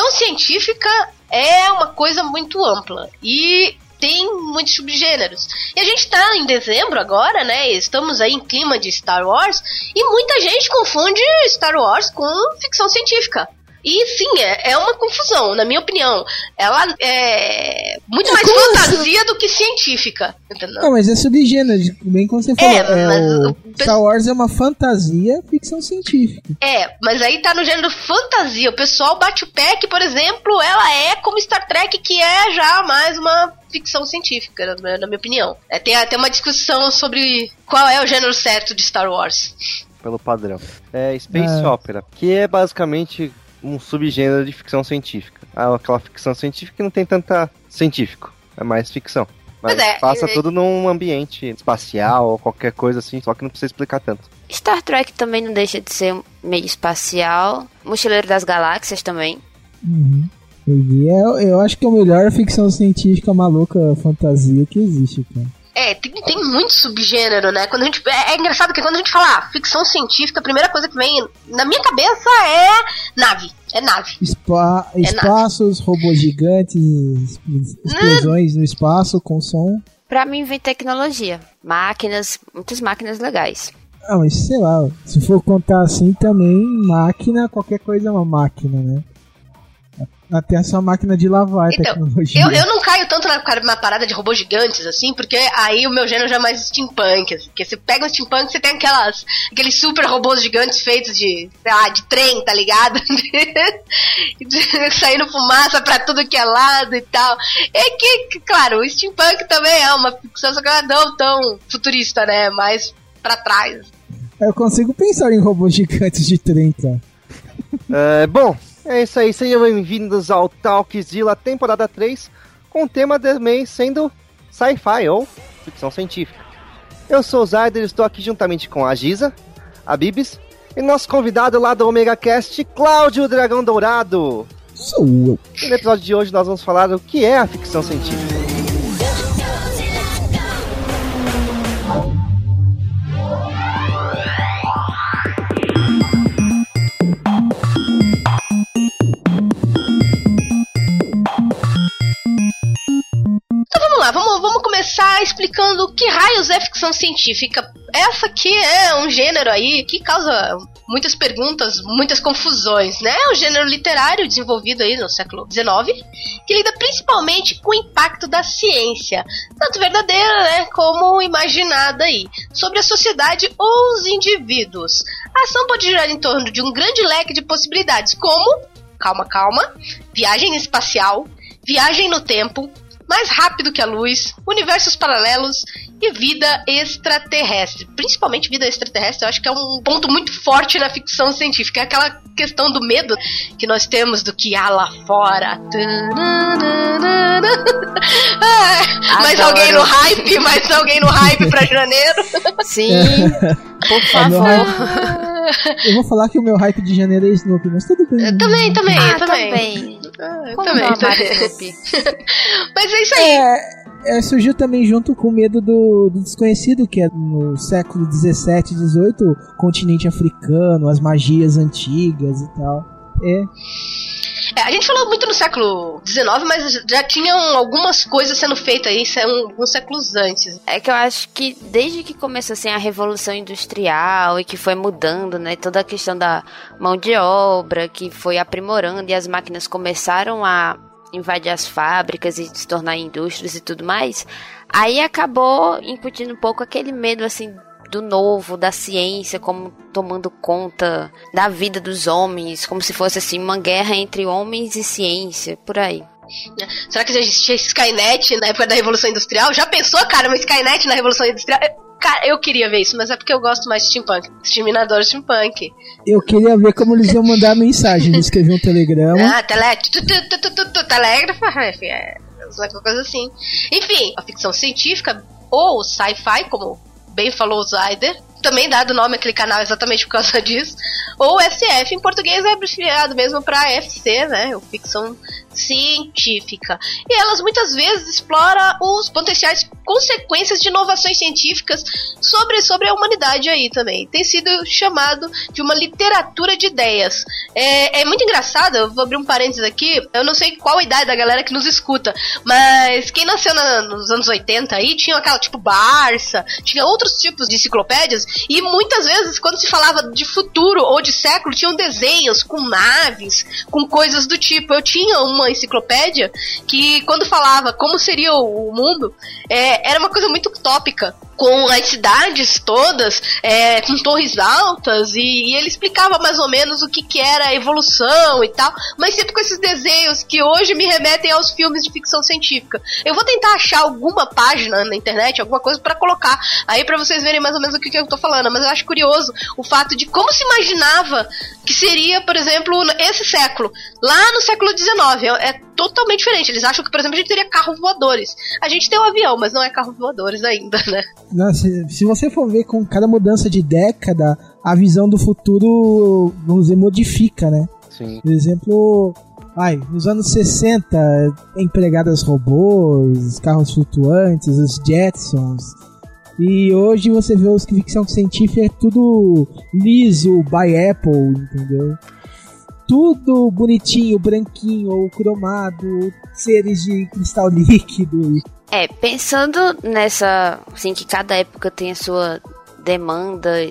ficção científica é uma coisa muito ampla. E tem muitos subgêneros. E a gente tá em dezembro agora, né? Estamos aí em clima de Star Wars e muita gente confunde Star Wars com ficção científica. E sim, é, é uma confusão, na minha opinião. Ela é muito é, mais fantasia do que científica. Entendeu? Não, mas é subgênero, bem como você falou. É, é o Star Wars é uma fantasia, ficção científica. É, mas aí tá no gênero fantasia. O pessoal bate o pé que, por exemplo, ela é como Star Trek, que é já mais uma ficção científica, na, na minha opinião. É, tem até uma discussão sobre qual é o gênero certo de Star Wars pelo padrão. É Space é. Opera, que é basicamente um subgênero de ficção científica. Ah, aquela ficção científica que não tem tanta científico, é mais ficção. Mas é, passa é... tudo num ambiente espacial ou qualquer coisa assim, só que não precisa explicar tanto. Star Trek também não deixa de ser meio espacial. Mochileiro das Galáxias também. Uhum. Eu, eu acho que é a melhor ficção científica maluca fantasia que existe, cara. É, tem, tem muito subgênero, né? Quando a gente, é, é engraçado que quando a gente fala ah, ficção científica, a primeira coisa que vem na minha cabeça é nave. É nave. Spa, é espaços, nave. robôs gigantes, explosões no espaço com som. Pra mim vem tecnologia. Máquinas, muitas máquinas legais. Ah, mas sei lá, se for contar assim também, máquina, qualquer coisa é uma máquina, né? Até a sua máquina de lavar então, tecnologia. Eu, eu não caio tanto na, na parada de robôs gigantes, assim, porque aí o meu gênero já é mais steampunk, assim, porque você pega um steampunk, você tem aquelas, aqueles super robôs gigantes feitos de, sei lá, de trem, tá ligado? Saindo fumaça pra tudo que é lado e tal. É que, claro, o steampunk também é uma ficção, só que não tão futurista, né, mais pra trás. Eu consigo pensar em robôs gigantes de trem, cara. É, bom, é isso aí, sejam bem-vindos ao Talkzilla temporada 3, com o tema também sendo sci-fi ou ficção científica. Eu sou o Zayder, estou aqui juntamente com a Giza, a Bibis e nosso convidado lá do Omega Cast, Cláudio Dragão Dourado. Sou eu. E no episódio de hoje nós vamos falar o que é a ficção científica. Explicando que raios é ficção científica. Essa aqui é um gênero aí que causa muitas perguntas, muitas confusões, né? É um gênero literário desenvolvido aí no século XIX, que lida principalmente com o impacto da ciência, tanto verdadeira, né, como imaginada aí, sobre a sociedade ou os indivíduos. A ação pode girar em torno de um grande leque de possibilidades, como, calma, calma, viagem espacial, viagem no tempo, mais rápido que a luz, universos paralelos e vida extraterrestre. Principalmente vida extraterrestre, eu acho que é um ponto muito forte na ficção científica. É aquela questão do medo que nós temos do que há lá fora. mais alguém no hype? Mais alguém no hype pra janeiro? Sim, por favor. Eu vou falar que o meu hype de janeiro é Snoopy, mas tudo bem. Eu também, também, ah, também. também. Ah, também, também. mas é isso aí. É... É, surgiu também junto com o medo do, do, desconhecido, que é no século 17, 18, continente africano, as magias antigas e tal. É. É, a gente falou muito no século XIX, mas já tinham algumas coisas sendo feitas aí alguns séculos antes. É que eu acho que desde que começou assim, a Revolução Industrial e que foi mudando, né, toda a questão da mão de obra, que foi aprimorando e as máquinas começaram a invadir as fábricas e se tornar indústrias e tudo mais, aí acabou incutindo um pouco aquele medo assim do novo, da ciência, como tomando conta da vida dos homens, como se fosse assim uma guerra entre homens e ciência, por aí. Será que já existia Skynet na época da Revolução Industrial? Já pensou, cara, uma Skynet na Revolução Industrial? Cara, eu queria ver isso, mas é porque eu gosto mais de steampunk. Exterminador steampunk. Eu queria ver como eles iam mandar a mensagem. Eles escreviam um telegrama. Ah, tele... telégrafo, é, coisa assim. Enfim, a ficção científica ou sci-fi, como bem falou o também dado nome àquele canal exatamente por causa disso. Ou SF, em português é abreviado mesmo para FC, né? O ficção científica. E elas muitas vezes exploram os potenciais consequências de inovações científicas sobre, sobre a humanidade aí também. Tem sido chamado de uma literatura de ideias. É, é muito engraçado, eu vou abrir um parênteses aqui, eu não sei qual a idade da galera que nos escuta, mas quem nasceu na, nos anos 80 aí tinha aquela tipo Barça, tinha outros tipos de enciclopédias, e muitas vezes quando se falava de futuro ou de século, tinham desenhos com naves, com coisas do tipo. Eu tinha uma enciclopédia que quando falava como seria o mundo, é, era uma coisa muito utópica com as cidades todas, é, com torres altas, e, e, ele explicava mais ou menos o que, que era a evolução e tal, mas sempre com esses desenhos que hoje me remetem aos filmes de ficção científica. Eu vou tentar achar alguma página na internet, alguma coisa para colocar aí para vocês verem mais ou menos o que, que eu tô falando, mas eu acho curioso o fato de como se imaginava que seria, por exemplo, esse século. Lá no século XIX, é, é totalmente diferente. Eles acham que, por exemplo, a gente teria carros voadores. A gente tem um avião, mas não é carros voadores ainda, né? Não, se, se você for ver com cada mudança de década, a visão do futuro, vamos dizer, modifica, né? Sim. Por exemplo, ai, nos anos 60, empregadas robôs, carros flutuantes, os Jetsons. E hoje você vê os que ficção científica é tudo liso, by Apple, entendeu? Tudo bonitinho, branquinho ou cromado, seres de cristal líquido. É, pensando nessa, assim, que cada época tem a sua demanda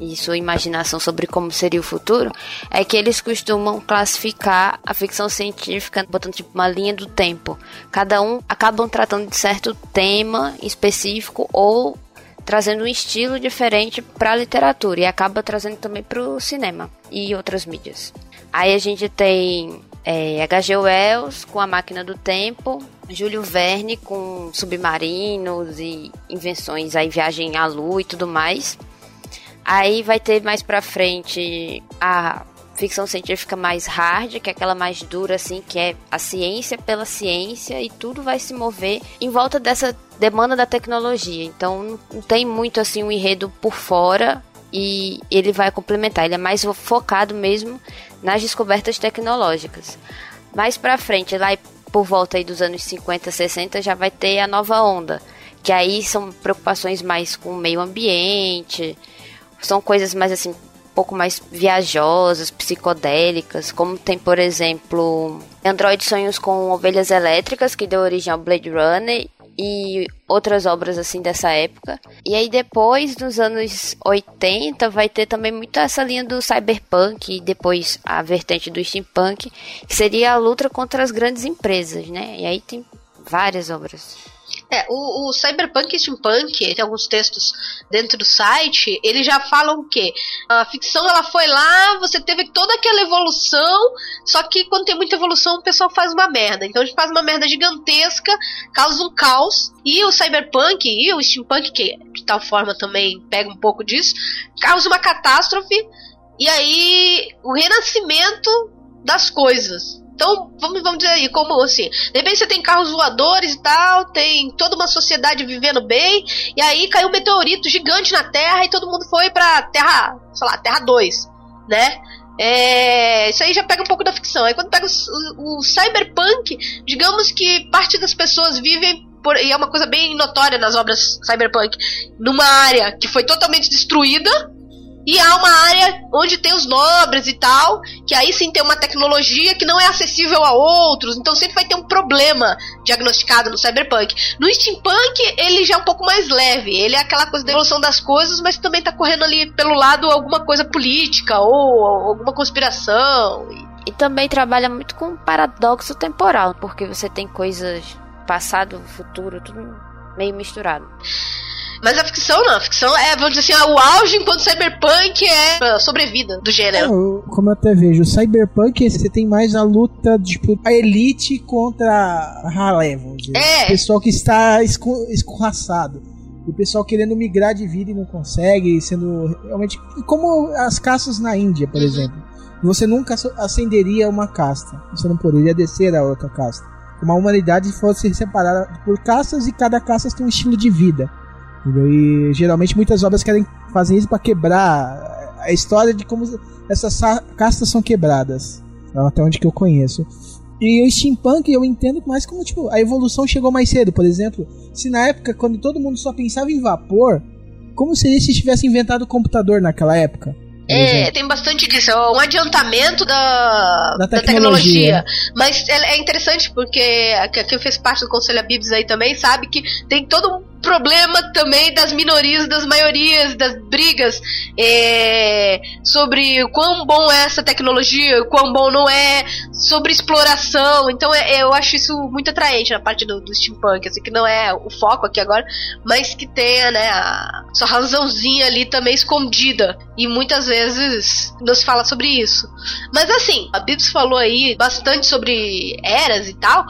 e sua imaginação sobre como seria o futuro, é que eles costumam classificar a ficção científica botando tipo uma linha do tempo. Cada um acabam tratando de certo tema específico ou trazendo um estilo diferente para a literatura e acaba trazendo também para o cinema e outras mídias. Aí a gente tem é, H.G. Wells com A Máquina do Tempo, Júlio Verne com submarinos e invenções aí, viagem à lua e tudo mais. Aí vai ter mais pra frente a ficção científica mais hard, que é aquela mais dura, assim, que é a ciência pela ciência e tudo vai se mover em volta dessa demanda da tecnologia. Então não tem muito assim um enredo por fora e ele vai complementar. Ele é mais focado mesmo nas descobertas tecnológicas. Mais para frente, lá por volta aí dos anos 50, 60 já vai ter a nova onda, que aí são preocupações mais com o meio ambiente, são coisas mais assim um pouco mais viajosas, psicodélicas, como tem, por exemplo, Android Sonhos com Ovelhas Elétricas, que deu origem ao Blade Runner, e outras obras assim dessa época. E aí depois, nos anos 80, vai ter também muito essa linha do cyberpunk e depois a vertente do steampunk, que seria a luta contra as grandes empresas, né? E aí tem várias obras. É, o, o Cyberpunk e Steampunk, tem alguns textos dentro do site, eles já falam o quê? A ficção ela foi lá, você teve toda aquela evolução, só que quando tem muita evolução o pessoal faz uma merda. Então a gente faz uma merda gigantesca, causa um caos, e o Cyberpunk e o Steampunk, que de tal forma também pega um pouco disso, causa uma catástrofe, e aí o renascimento das coisas. Então, vamos, vamos dizer aí, como assim? De repente você tem carros voadores e tal, tem toda uma sociedade vivendo bem, e aí caiu um meteorito gigante na Terra e todo mundo foi pra Terra, sei lá, Terra 2, né? É, isso aí já pega um pouco da ficção. Aí quando pega o, o, cyberpunk, digamos que parte das pessoas vivem por, e é uma coisa bem notória nas obras cyberpunk, numa área que foi totalmente destruída, e há uma área onde tem os nobres e tal, que aí sim tem uma tecnologia que não é acessível a outros, então sempre vai ter um problema diagnosticado no cyberpunk. No steampunk, ele já é um pouco mais leve, ele é aquela coisa da evolução das coisas, mas também tá correndo ali pelo lado alguma coisa política ou alguma conspiração. E também trabalha muito com paradoxo temporal, porque você tem coisas passado, futuro, tudo meio misturado. Mas a ficção não, a ficção é, vamos dizer assim, o auge enquanto cyberpunk é sobrevida do gênero. É, como eu até vejo, o cyberpunk você tem mais a luta, tipo, a elite contra a ralé, vamos dizer. É. O pessoal que está esco escorraçado. o pessoal querendo migrar de vida e não consegue, sendo realmente. Como as castas na Índia, por uhum. exemplo. Você nunca acenderia uma casta. Você não poderia descer a outra casta. Como a humanidade fosse separada por castas e cada casta tem um estilo de vida. Entendeu? E geralmente muitas obras querem fazer isso para quebrar a história de como essas castas são quebradas. Até onde que eu conheço. E o steampunk eu entendo mais como, tipo, a evolução chegou mais cedo, por exemplo. Se na época, quando todo mundo só pensava em vapor, como seria se tivesse inventado o computador naquela época? É, tem bastante disso. É um adiantamento da, da, tecnologia. da tecnologia. Mas é, é interessante porque quem fez parte do Conselho Abibs aí também sabe que tem todo um problema também das minorias, das maiorias, das brigas é, sobre quão bom é essa tecnologia, quão bom não é, sobre exploração. Então é, eu acho isso muito atraente na parte do, do steampunk, assim, que não é o foco aqui agora, mas que tenha, né, a sua razãozinha ali também escondida. E muitas vezes não se fala sobre isso. Mas assim, a Bibs falou aí bastante sobre eras e tal.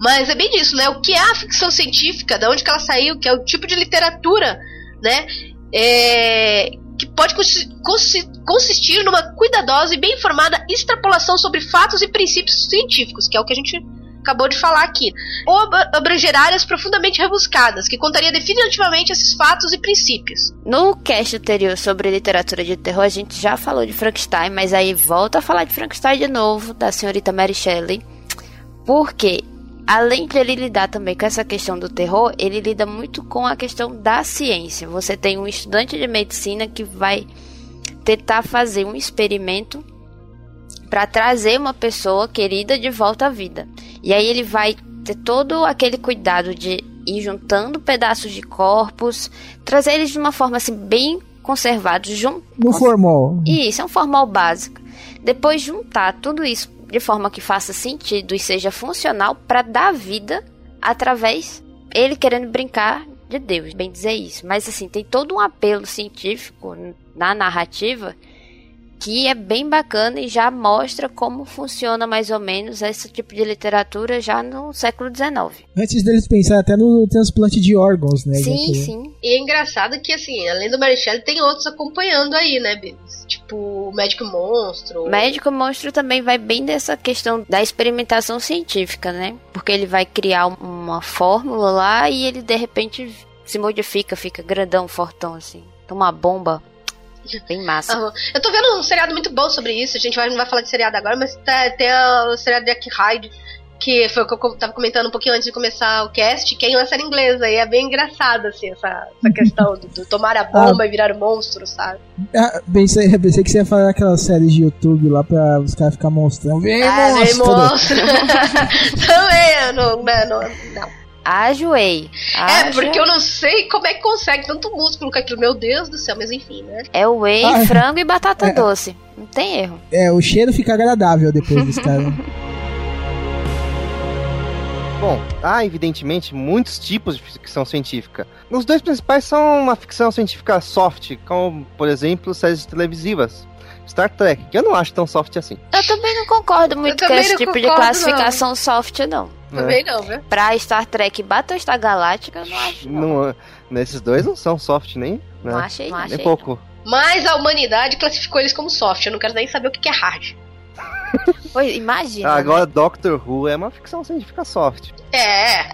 Mas é bem isso, né? O que é a ficção científica, de onde que ela saiu, que é o tipo de literatura, né? É, que pode consistir numa cuidadosa e bem informada extrapolação sobre fatos e princípios científicos, que é o que a gente acabou de falar aqui, ou abranger áreas profundamente rebuscadas, que contaria definitivamente esses fatos e princípios. No cast anterior sobre literatura de terror, a gente já falou de Frankenstein, mas aí volta a falar de Frankenstein de novo, da senhorita Mary Shelley, porque além de ele lidar também com essa questão do terror, ele lida muito com a questão da ciência. Você tem um estudante de medicina que vai tentar fazer um experimento para trazer uma pessoa querida de volta à vida. E aí ele vai ter todo aquele cuidado de ir juntando pedaços de corpos, trazer eles de uma forma assim bem conservados, junto no formal. Isso, é um formal básico. Depois juntar tudo isso de forma que faça sentido e seja funcional para dar vida através ele querendo brincar de Deus, bem dizer isso. Mas assim, tem todo um apelo científico na narrativa que é bem bacana e já mostra como funciona mais ou menos esse tipo de literatura já no século XIX. Antes deles pensar até no transplante de órgãos, né? Sim, sim. E é engraçado que, assim, além do Mary Shelley, tem outros acompanhando aí, né, Bibs? Tipo, o Médico Monstro. O Médico Monstro também vai bem dessa questão da experimentação científica, né? Porque ele vai criar uma fórmula lá e ele, de repente, se modifica, fica grandão, fortão, assim. Toma uma bomba Bem massa. Uhum. Eu tô vendo um seriado muito bom sobre isso. A gente vai, não vai falar de seriado agora, mas tá, tem o seriado de Jack Hyde, que foi o que eu tava comentando um pouquinho antes de começar o cast, que é uma série inglesa. E é bem engraçado, assim, essa, essa questão do, do, tomar a bomba ah, e virar um monstro, sabe? Ah, pensei, pensei que você ia falar aquelas séries de YouTube lá pra os caras ficarem mostrando. Vem ah, monstro! Vem monstro! Também, não, não, não. Ajoei. É, porque eu não sei como é que consegue tanto músculo com aquilo. Meu Deus do céu, mas enfim, né? É whey, ah, frango e batata é. doce. Não tem erro. É, o cheiro fica agradável depois dos caras. Bom, há evidentemente muitos tipos de ficção científica. Os dois principais são uma ficção científica soft, como, por exemplo, séries televisivas. Star Trek, que eu não acho tão soft assim. Eu também não concordo muito com esse tipo de classificação não. soft, não. Também não, viu? Pra Star Trek Battlestar Galáctica, eu não acho. Não. não. nesses dois não são soft nem. Né? Não achei, não achei. Nem pouco. Mas a humanidade classificou eles como soft. Eu não quero nem saber o que é hard. Pois, imagina. Ah, agora, né? Doctor Who é uma ficção científica soft. É.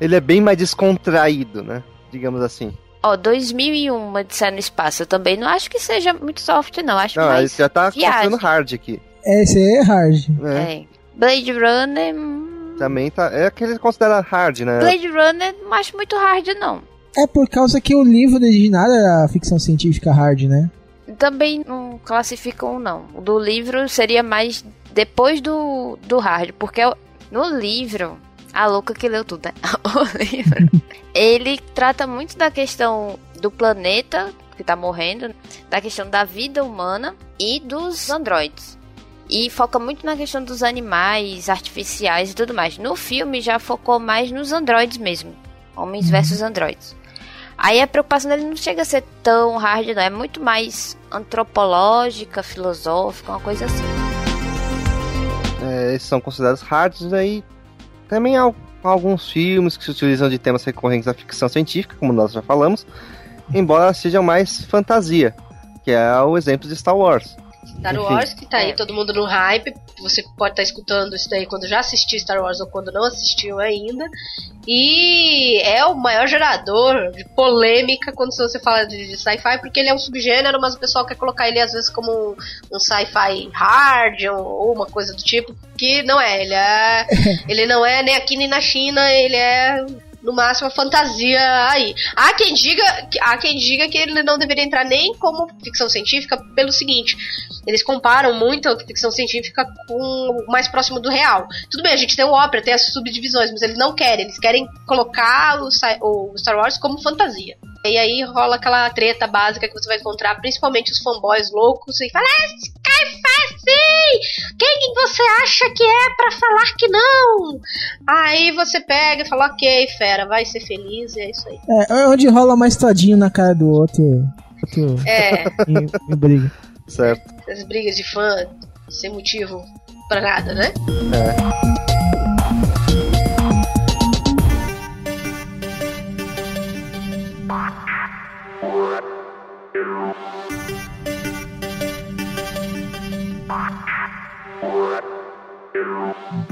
Ele é bem mais descontraído, né? Digamos assim. Ó, 2001, uma no Espaço. Eu também não acho que seja muito soft, não. Acho não, mais já tá considerando hard aqui. É, esse é hard. É. é. Blade Runner... Também tá. É aquele que considera hard, né? Blade Runner não acho muito hard, não. É por causa que o livro original era ficção científica hard, né? Também não classificam, não. O do livro seria mais depois do, do hard, porque no livro. A louca que leu tudo, né? O livro. ele trata muito da questão do planeta que tá morrendo, da questão da vida humana e dos androides e foca muito na questão dos animais artificiais e tudo mais. No filme já focou mais nos androides mesmo, homens uhum. versus androides. Aí a preocupação dele não chega a ser tão hard, não, é muito mais antropológica, filosófica, uma coisa assim. É, eles são considerados hards aí. Também há alguns filmes que se utilizam de temas recorrentes da ficção científica, como nós já falamos, embora sejam mais fantasia, que é o exemplo de Star Wars. Star Wars, que tá aí é. todo mundo no hype. Você pode estar tá escutando isso daí quando já assistiu Star Wars ou quando não assistiu ainda. E é o maior gerador de polêmica quando você fala de, de sci-fi, porque ele é um subgênero, mas o pessoal quer colocar ele às vezes como um, um sci-fi hard ou, ou, uma coisa do tipo, que não é. Ele é. ele não é nem aqui nem na China, ele é no máximo a fantasia aí. Há quem diga, há quem diga que ele não deveria entrar nem como ficção científica pelo seguinte, eles comparam muito a ficção científica com o mais próximo do real. Tudo bem, a gente tem o ópera, tem as subdivisões, mas eles não querem, eles querem colocar o, Star Wars como fantasia. E aí rola aquela treta básica que você vai encontrar, principalmente os fanboys loucos, e fala, é! Quem você acha que é para falar que não? Aí você pega e fala, ok, fera, vai ser feliz, e é isso aí. É, onde rola mais todinho na cara do outro. outro é. em, em briga. Certo. Essas brigas de fã sem motivo pra nada, né? É.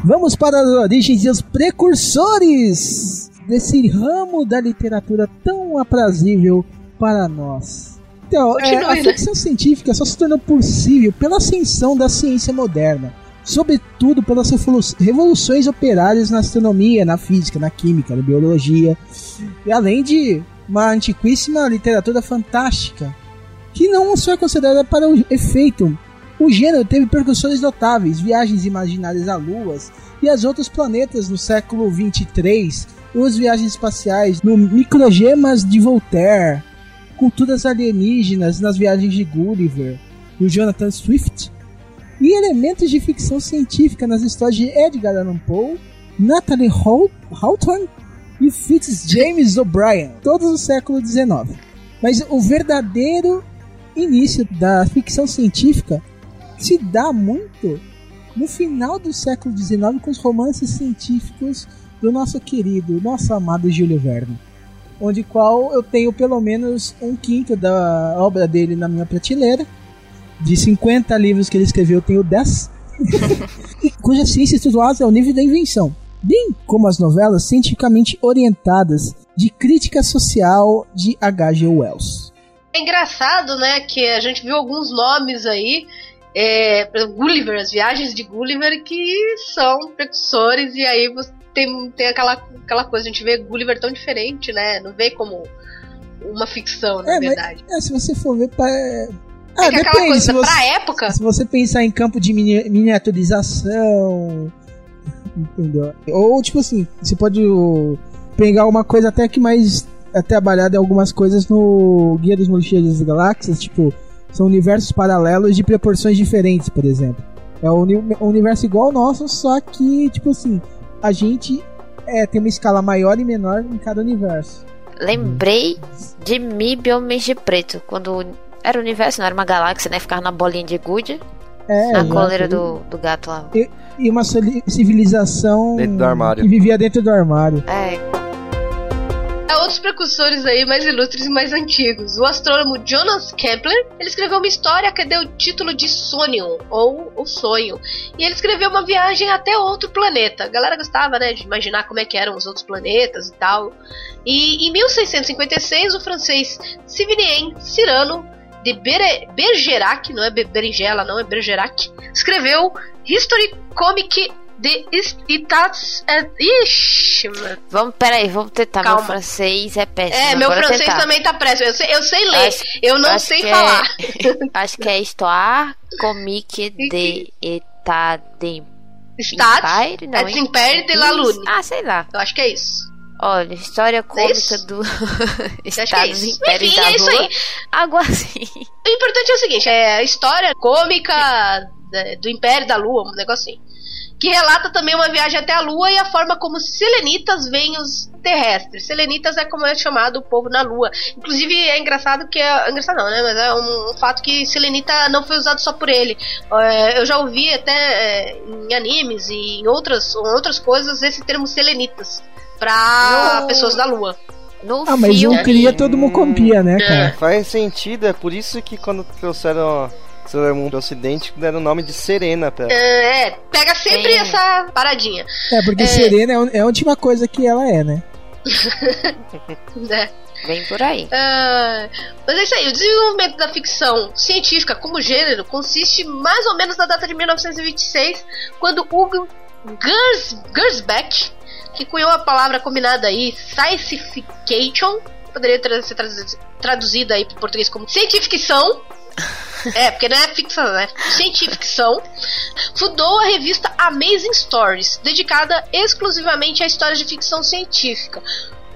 Vamos para as origens e os precursores desse ramo da literatura tão aprazível para nós. Então, é, a ficção científica só se tornou possível pela ascensão da ciência moderna, sobretudo pelas revoluções operárias na astronomia, na física, na química, na biologia, e além de uma antiquíssima literatura fantástica, que não só é considerada para o efeito o gênero teve percussões notáveis, viagens imaginárias a luas e as outros planetas no século 23, as viagens espaciais no Microgemas de Voltaire, culturas alienígenas nas viagens de Gulliver, do Jonathan Swift, e elementos de ficção científica nas histórias de Edgar Allan Poe, Natalie Hawthorne e Fitz James O'Brien, todos do século XIX. Mas o verdadeiro início da ficção científica se dá muito no final do século XIX com os romances científicos do nosso querido, nosso amado Júlio Verne. Onde qual eu tenho pelo menos um quinto da obra dele na minha prateleira. De 50 livros que ele escreveu, eu tenho 10. cuja ciência estudiosa é o nível da invenção. Bem como as novelas cientificamente orientadas de crítica social de H.G. Wells. É engraçado, né, que a gente viu alguns nomes aí é, Gulliver, as viagens de Gulliver que são precursores e aí você tem, tem aquela, aquela coisa, a gente vê Gulliver tão diferente, né? Não vê como uma ficção, na é, verdade. Mas, é, se você for ver pra, é, ah, é depende, coisa, se você, pra época. Se você pensar em campo de mini, miniaturização, entendeu? Ou tipo assim, você pode pegar uma coisa até que mais é trabalhada em algumas coisas no Guia dos Mochileiros das Galáxias, tipo são universos paralelos de proporções diferentes, por exemplo. É um, universo igual ao nosso, só que, tipo assim, a gente é, tem uma escala maior e menor em cada universo. Lembrei de Mib Homens de Preto, quando era o universo, não era uma galáxia, né? Ficar na bolinha de gude. É, na coleira do, do gato lá. E, e uma civilização que vivia dentro do armário. É outros precursores aí mais ilustres e mais antigos. O astrônomo Jonas Kepler, ele escreveu uma história que deu o título de Sonho, ou O Sonho. E ele escreveu uma viagem até outro planeta. A galera gostava, né, de imaginar como é que eram os outros planetas e tal. E em 1656, o francês Sivinien Cyrano de Bergerac, não é Berinjela, não é Bergerac, escreveu History Comic de Stats. É, ixi, mano. Vamos, peraí, vamos tentar. Calma. Meu francês é péssimo. É, meu francês tentar. também tá péssimo. Eu sei, eu sei ler, acho, eu não sei é- falar. É, acho que é Histoire Comique de Etat de. Stats? Empire, não, é Império de la Lune. Ah, sei lá. Eu acho que é isso. Olha, história cômica é do Estados é Impérios da é isso. Aí. Algo assim. O importante é o seguinte, é a história cômica do Império da Lua, um negocinho que relata também uma viagem até a Lua e a forma como selenitas veem os terrestres. Selenitas é como é chamado o povo na Lua. Inclusive é engraçado que é, é engraçado não, né? Mas é um, um, fato que selenita não foi usado só por ele. É, eu já ouvi até é, em animes e em outras, em outras coisas esse termo selenitas para pessoas da Lua. No ah, mas um cria, todo mundo copia, né, cara? Faz sentido, é por isso que quando trouxeram Sailor Moon do Ocidente deram o nome de Serena pra... É, pega sempre Sim. essa paradinha. É, porque é... Serena é a última coisa que ela é, né? né? Vem por aí. Uh, mas é isso aí, o desenvolvimento da ficção científica como gênero consiste mais ou menos na data de 1926, quando Hugo Gers, Gersbeck, que cunhou a palavra combinada aí, scientification, poderia ser traduzida aí para português como cientificação, é, porque não é ficção, né? Cientificação. Fundou a revista Amazing Stories, dedicada exclusivamente a histórias de ficção científica.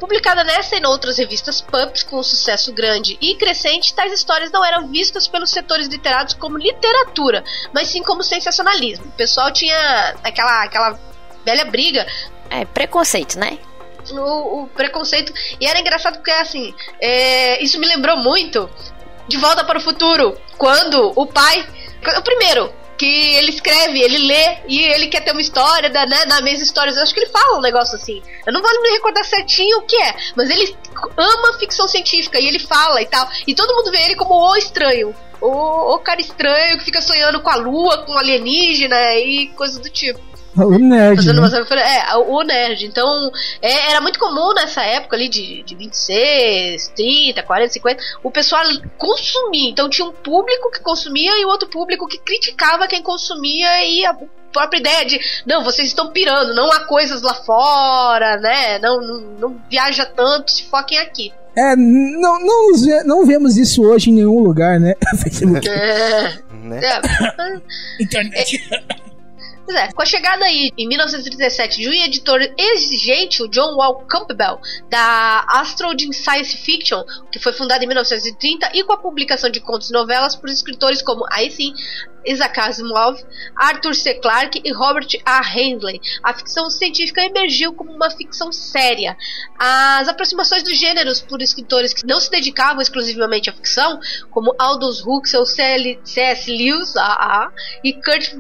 Publicada nessa e em outras revistas pubs com um sucesso grande e crescente, tais histórias não eram vistas pelos setores literados como literatura, mas sim como sensacionalismo. O pessoal tinha aquela, aquela velha briga. É, preconceito, né? O, o, preconceito. E era engraçado porque, assim, é, isso me lembrou muito de Volta para o Futuro, quando o pai. O primeiro, que ele escreve, ele lê e ele quer ter uma história da, né, na mesma história. Eu acho que ele fala um negócio assim. Eu não vou me recordar certinho o que é, mas ele ama ficção científica e ele fala e tal. E todo mundo vê ele como o estranho. O, o cara estranho que fica sonhando com a lua, com alienígena e coisas do tipo. O nerd. Né? Uma... É, o nerd. Então, é, era muito comum nessa época ali de, de 26, 30, 40, 50, o pessoal consumir. Então tinha um público que consumia e o outro público que criticava quem consumia e a própria ideia de não, vocês estão pirando, não há coisas lá fora, né? Não, não, não viaja tanto, se foquem aqui. É, não, não, não vemos isso hoje em nenhum lugar, né? é, né? É. Internet. É. Pois é, com a chegada aí em 1937 de um editor exigente, o John Wall Campbell, da Astrode Science Fiction, que foi fundada em 1930, e com a publicação de contos e novelas por escritores como, aí sim, Isaac Asimov, Arthur C. Clarke e Robert A. Heinlein. A ficção científica emergiu como uma ficção séria. As aproximações dos gêneros por escritores que não se dedicavam exclusivamente à ficção, como Aldous Huxley, C.S. Lewis A. e Kurt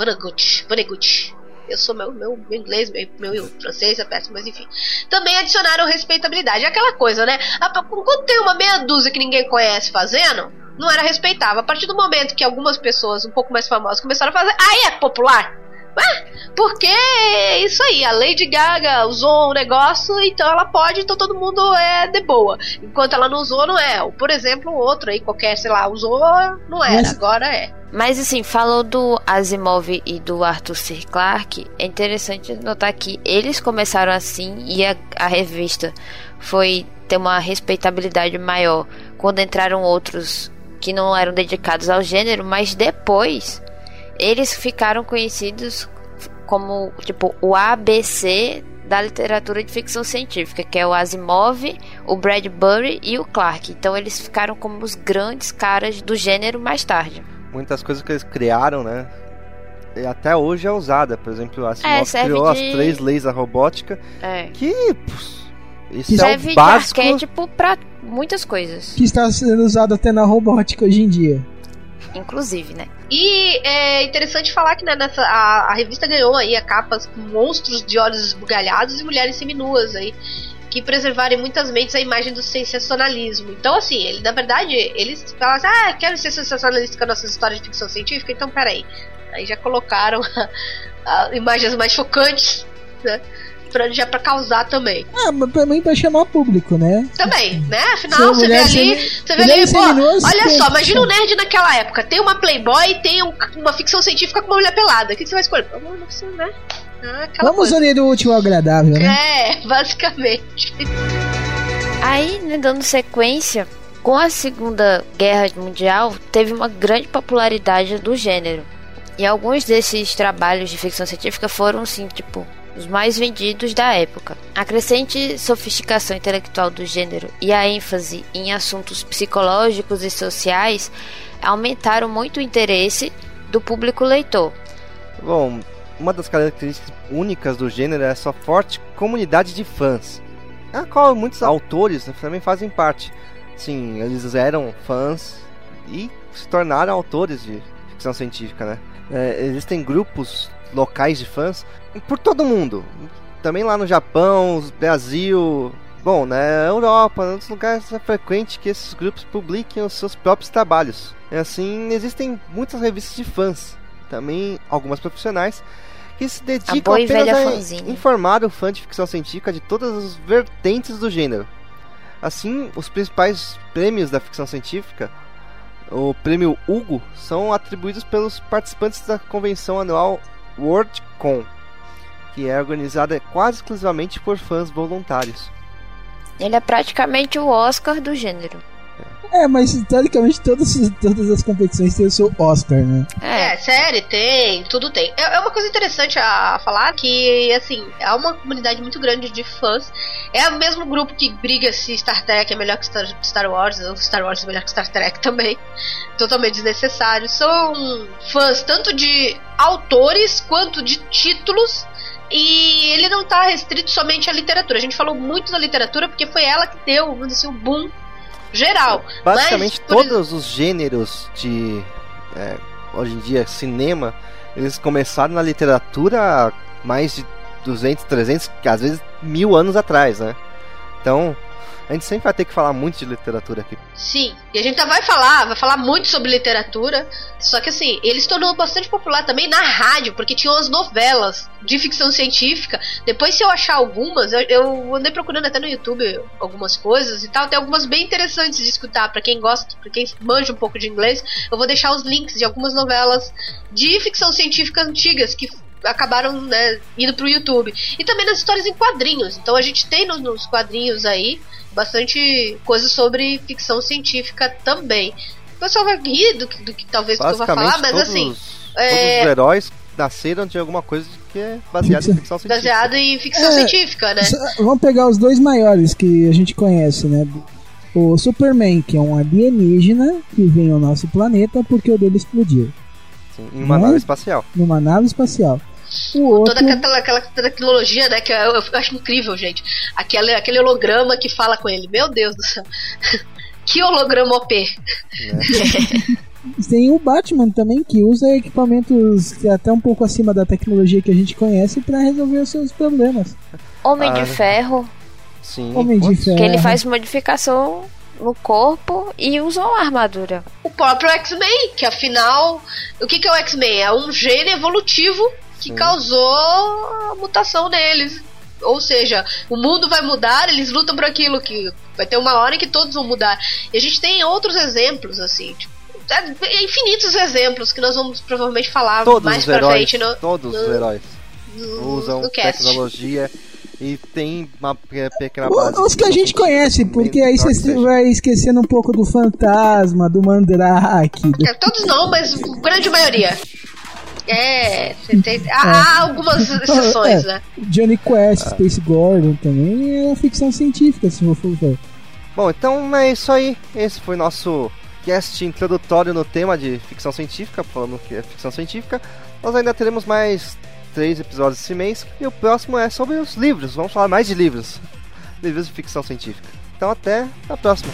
Vonnegut. Vonnegut. Eu sou meu, meu, meu inglês, meu, meu francês é péssimo, mas enfim. Também adicionaram respeitabilidade. É aquela coisa, né? Quando tem uma meia dúzia que ninguém conhece fazendo, não era respeitável. A partir do momento que algumas pessoas um pouco mais famosas começaram a fazer, aí é popular. Ué, porque é isso aí, a Lady Gaga usou um negócio, então ela pode, então todo mundo é de boa. Enquanto ela não usou, não é. Ou, por exemplo, outro aí, qualquer, sei lá, usou, não era, Mas... agora é. Mas assim, falou do Asimov e do Arthur C. Clarke, é interessante notar que eles começaram assim e a, a revista foi ter uma respeitabilidade maior quando entraram outros que não eram dedicados ao gênero, mas depois eles ficaram conhecidos como tipo o ABC da literatura de ficção científica, que é o Asimov, o Bradbury e o Clarke. Então eles ficaram como os grandes caras do gênero mais tarde. Muitas coisas que eles criaram, né? E até hoje é usada. Por exemplo, o Asimov é, criou de... as três leis da robótica. É. Que. isso serve é o básico... de arquétipo pra muitas coisas. Que está sendo usado até na robótica hoje em dia. Inclusive, né? E é interessante falar que né, nessa, a, a, revista ganhou aí a capas com monstros de olhos esbugalhados e mulheres seminuas aí que preservarem muitas mentes a imagem do sensacionalismo. Então, assim, ele, na verdade, eles falam assim, ah, quero ser sensacionalista com a nossa história de ficção científica, então peraí. Aí já colocaram a, a imagens mais chocantes, né? Pra, já pra causar também. Ah, mas também pra chamar público, né? Também, né? Afinal, você vê ali. Você vê ali, pô, olha só, imagina o um nerd naquela época. Tem uma Playboy e tem um, uma ficção científica com uma mulher pelada. O que, que você vai escolher? Vamos, né? Ah, Vamos unir o último agradável, né? É, basicamente. Aí, né, dando sequência, com a Segunda Guerra Mundial, teve uma grande popularidade do gênero. E alguns desses trabalhos de ficção científica foram, sim, tipo, os mais vendidos da época. A crescente sofisticação intelectual do gênero e a ênfase em assuntos psicológicos e sociais aumentaram muito o interesse do público leitor. Bom, uma das características únicas do gênero é a sua forte comunidade de fãs, a qual muitos autores também fazem parte. Sim, eles eram fãs e se tornaram autores de ficção científica, né? É, existem grupos locais de fãs por todo mundo. Também lá no Japão, Brasil, Bom, na Europa, em outros lugares é frequente que esses grupos publiquem os seus próprios trabalhos. Assim, existem muitas revistas de fãs, também algumas profissionais, que se dedicam a apenas a informar o fã de ficção científica de todas as vertentes do gênero. Assim, os principais prêmios da ficção científica, o prêmio Hugo, são atribuídos pelos participantes da convenção anual WorldCon, que é organizada quase exclusivamente por fãs voluntários. Ele é praticamente o Oscar do gênero. É, mas teoricamente todas, todas as competições têm o seu Oscar, né? É, série tem, tudo tem. É, é uma coisa interessante a falar que, assim, é uma comunidade muito grande de fãs. É o mesmo grupo que briga se Star Trek é melhor que Star, Star Wars, ou Star Wars é melhor que Star Trek também. Totalmente desnecessário. São fãs tanto de autores quanto de títulos e ele não está restrito somente à literatura. A gente falou muito da literatura porque foi ela que deu, vamos dizer, o boom geral. Basicamente, Mas, todos os gêneros de. É, hoje em dia, cinema, eles começaram na literatura mais de 200, 300, às vezes mil anos atrás, né? Então, a gente sempre vai ter que falar muito de literatura aqui. Sim, e a gente vai falar, vai falar muito sobre literatura, só que assim, ele se tornou bastante popular também na rádio, porque tinha umas novelas de ficção científica. Depois, se eu achar algumas, eu, eu andei procurando até no YouTube algumas coisas e tal, tem algumas bem interessantes de escutar, para quem gosta, para quem manja um pouco de inglês, eu vou deixar os links de algumas novelas de ficção científica antigas que acabaram né, indo pro YouTube. E também nas histórias em quadrinhos. Então a gente tem nos, nos quadrinhos aí bastante coisa sobre ficção científica também. O pessoal vai rir do, do, do que talvez do que eu vou falar, mas todos, assim. Todos é... os heróis nasceram de alguma coisa que é baseada em ficção científica. Baseado em ficção é, científica, né? Vamos pegar os dois maiores que a gente conhece, né? O Superman, que é um alienígena que vem ao nosso planeta porque o dele explodiu. Sim, em uma né? nave espacial. Numa nave espacial. O outro... Toda aquela, aquela tecnologia, né? Que eu, eu, acho incrível, gente. Aquele, aquele holograma que fala com ele. Meu Deus do céu. que holograma OP. É. Tem o Batman também, que usa equipamentos até um pouco acima da tecnologia que a gente conhece para resolver os seus problemas. Homem ah, de Ferro. Sim. Homem de Ferro. Que ele faz modificação no corpo e usa uma armadura. O próprio X-Men, que afinal, o que, que é o X-Men? É um gene evolutivo que Sim. causou a mutação neles. Ou seja, o mundo vai mudar, eles lutam por aquilo, que vai ter uma hora em que todos vão mudar. E a gente tem outros exemplos, assim, tipo, é, infinitos exemplos que nós vamos provavelmente falar todos mais pra heróis, frente. No, todos no, os heróis no, usam tecnologia e tem uma pequena base. Os que a gente conhece, porque aí você vai esquecendo um pouco do fantasma, do mandrake. Do... É, todos não, mas grande maioria. É, tem, há, é. algumas exceções, é. né? Johnny Quest, ah. Space Gordon também é ficção científica, se for ver. Bom, então é isso aí. Esse foi nosso cast introdutório no tema de ficção científica, falando que é ficção científica. Nós ainda teremos mais três episódios esse mês e o próximo é sobre os livros. Vamos falar mais de livros, livros de ficção científica. Então até a próxima.